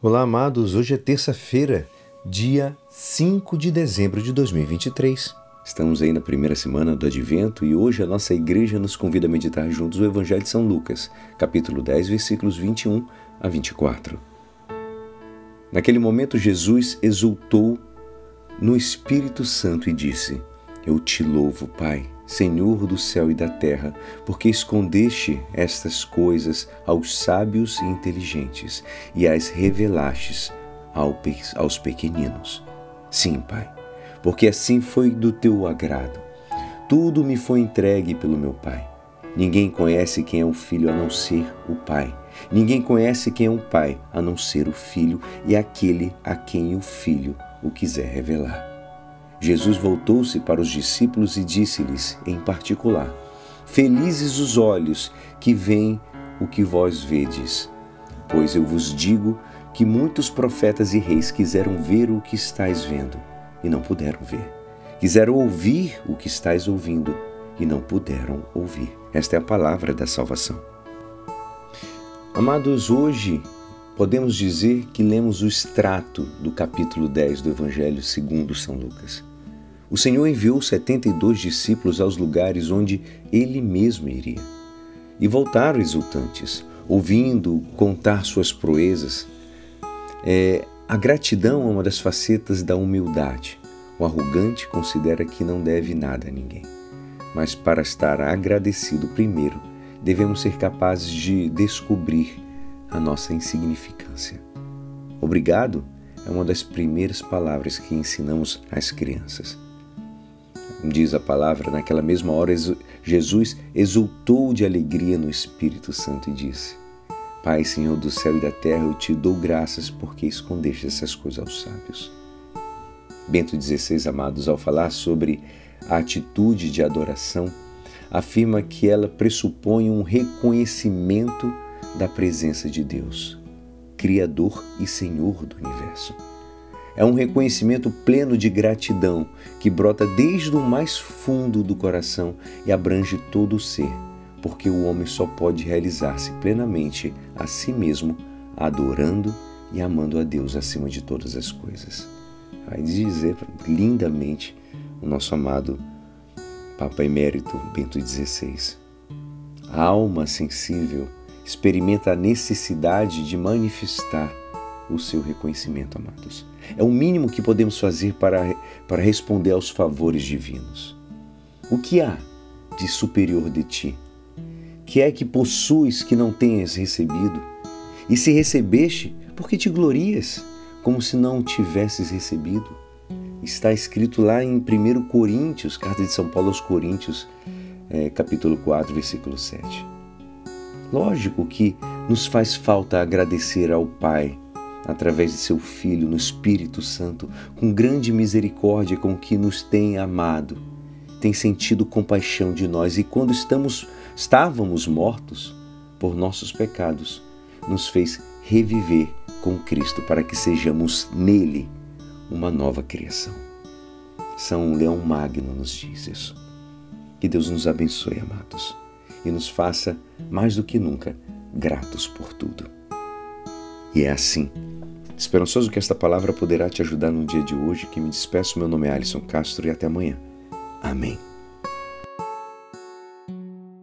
Olá, amados. Hoje é terça-feira, dia 5 de dezembro de 2023. Estamos aí na primeira semana do Advento e hoje a nossa igreja nos convida a meditar juntos o Evangelho de São Lucas, capítulo 10, versículos 21 a 24. Naquele momento, Jesus exultou no Espírito Santo e disse: Eu te louvo, Pai Senhor do céu e da terra, porque escondeste estas coisas aos sábios e inteligentes e as revelastes aos pequeninos. Sim, Pai, porque assim foi do teu agrado. Tudo me foi entregue pelo meu Pai. Ninguém conhece quem é o Filho a não ser o Pai. Ninguém conhece quem é o Pai a não ser o Filho e aquele a quem o Filho o quiser revelar. Jesus voltou-se para os discípulos e disse-lhes, em particular: Felizes os olhos que veem o que vós vedes. Pois eu vos digo que muitos profetas e reis quiseram ver o que estáis vendo e não puderam ver. Quiseram ouvir o que estáis ouvindo e não puderam ouvir. Esta é a palavra da salvação. Amados, hoje podemos dizer que lemos o extrato do capítulo 10 do Evangelho segundo São Lucas. O Senhor enviou 72 discípulos aos lugares onde ele mesmo iria. E voltaram exultantes, ouvindo contar suas proezas. É, a gratidão é uma das facetas da humildade. O arrogante considera que não deve nada a ninguém. Mas para estar agradecido primeiro, devemos ser capazes de descobrir a nossa insignificância. Obrigado é uma das primeiras palavras que ensinamos às crianças. Diz a palavra, naquela mesma hora Jesus exultou de alegria no Espírito Santo e disse: Pai, Senhor do céu e da terra, eu te dou graças porque escondeste essas coisas aos sábios. Bento XVI, amados, ao falar sobre a atitude de adoração, afirma que ela pressupõe um reconhecimento da presença de Deus, Criador e Senhor do universo. É um reconhecimento pleno de gratidão que brota desde o mais fundo do coração e abrange todo o ser, porque o homem só pode realizar-se plenamente a si mesmo adorando e amando a Deus acima de todas as coisas. Vai dizer lindamente o nosso amado Papa Emérito Bento XVI. A alma sensível experimenta a necessidade de manifestar o seu reconhecimento, amados. É o mínimo que podemos fazer para, para responder aos favores divinos. O que há de superior de ti? Que é que possuis que não tenhas recebido? E se recebeste, por que te glorias, como se não tivesses recebido? Está escrito lá em 1 Coríntios, carta de São Paulo aos Coríntios, é, capítulo 4, versículo 7. Lógico que nos faz falta agradecer ao Pai através de seu Filho no Espírito Santo, com grande misericórdia com que nos tem amado, tem sentido compaixão de nós e quando estamos estávamos mortos por nossos pecados, nos fez reviver com Cristo para que sejamos nele uma nova criação. São Leão Magno nos diz isso. Que Deus nos abençoe, amados, e nos faça mais do que nunca gratos por tudo. E é assim Esperançoso que esta palavra poderá te ajudar no dia de hoje, que me despeço. Meu nome é Alisson Castro e até amanhã. Amém.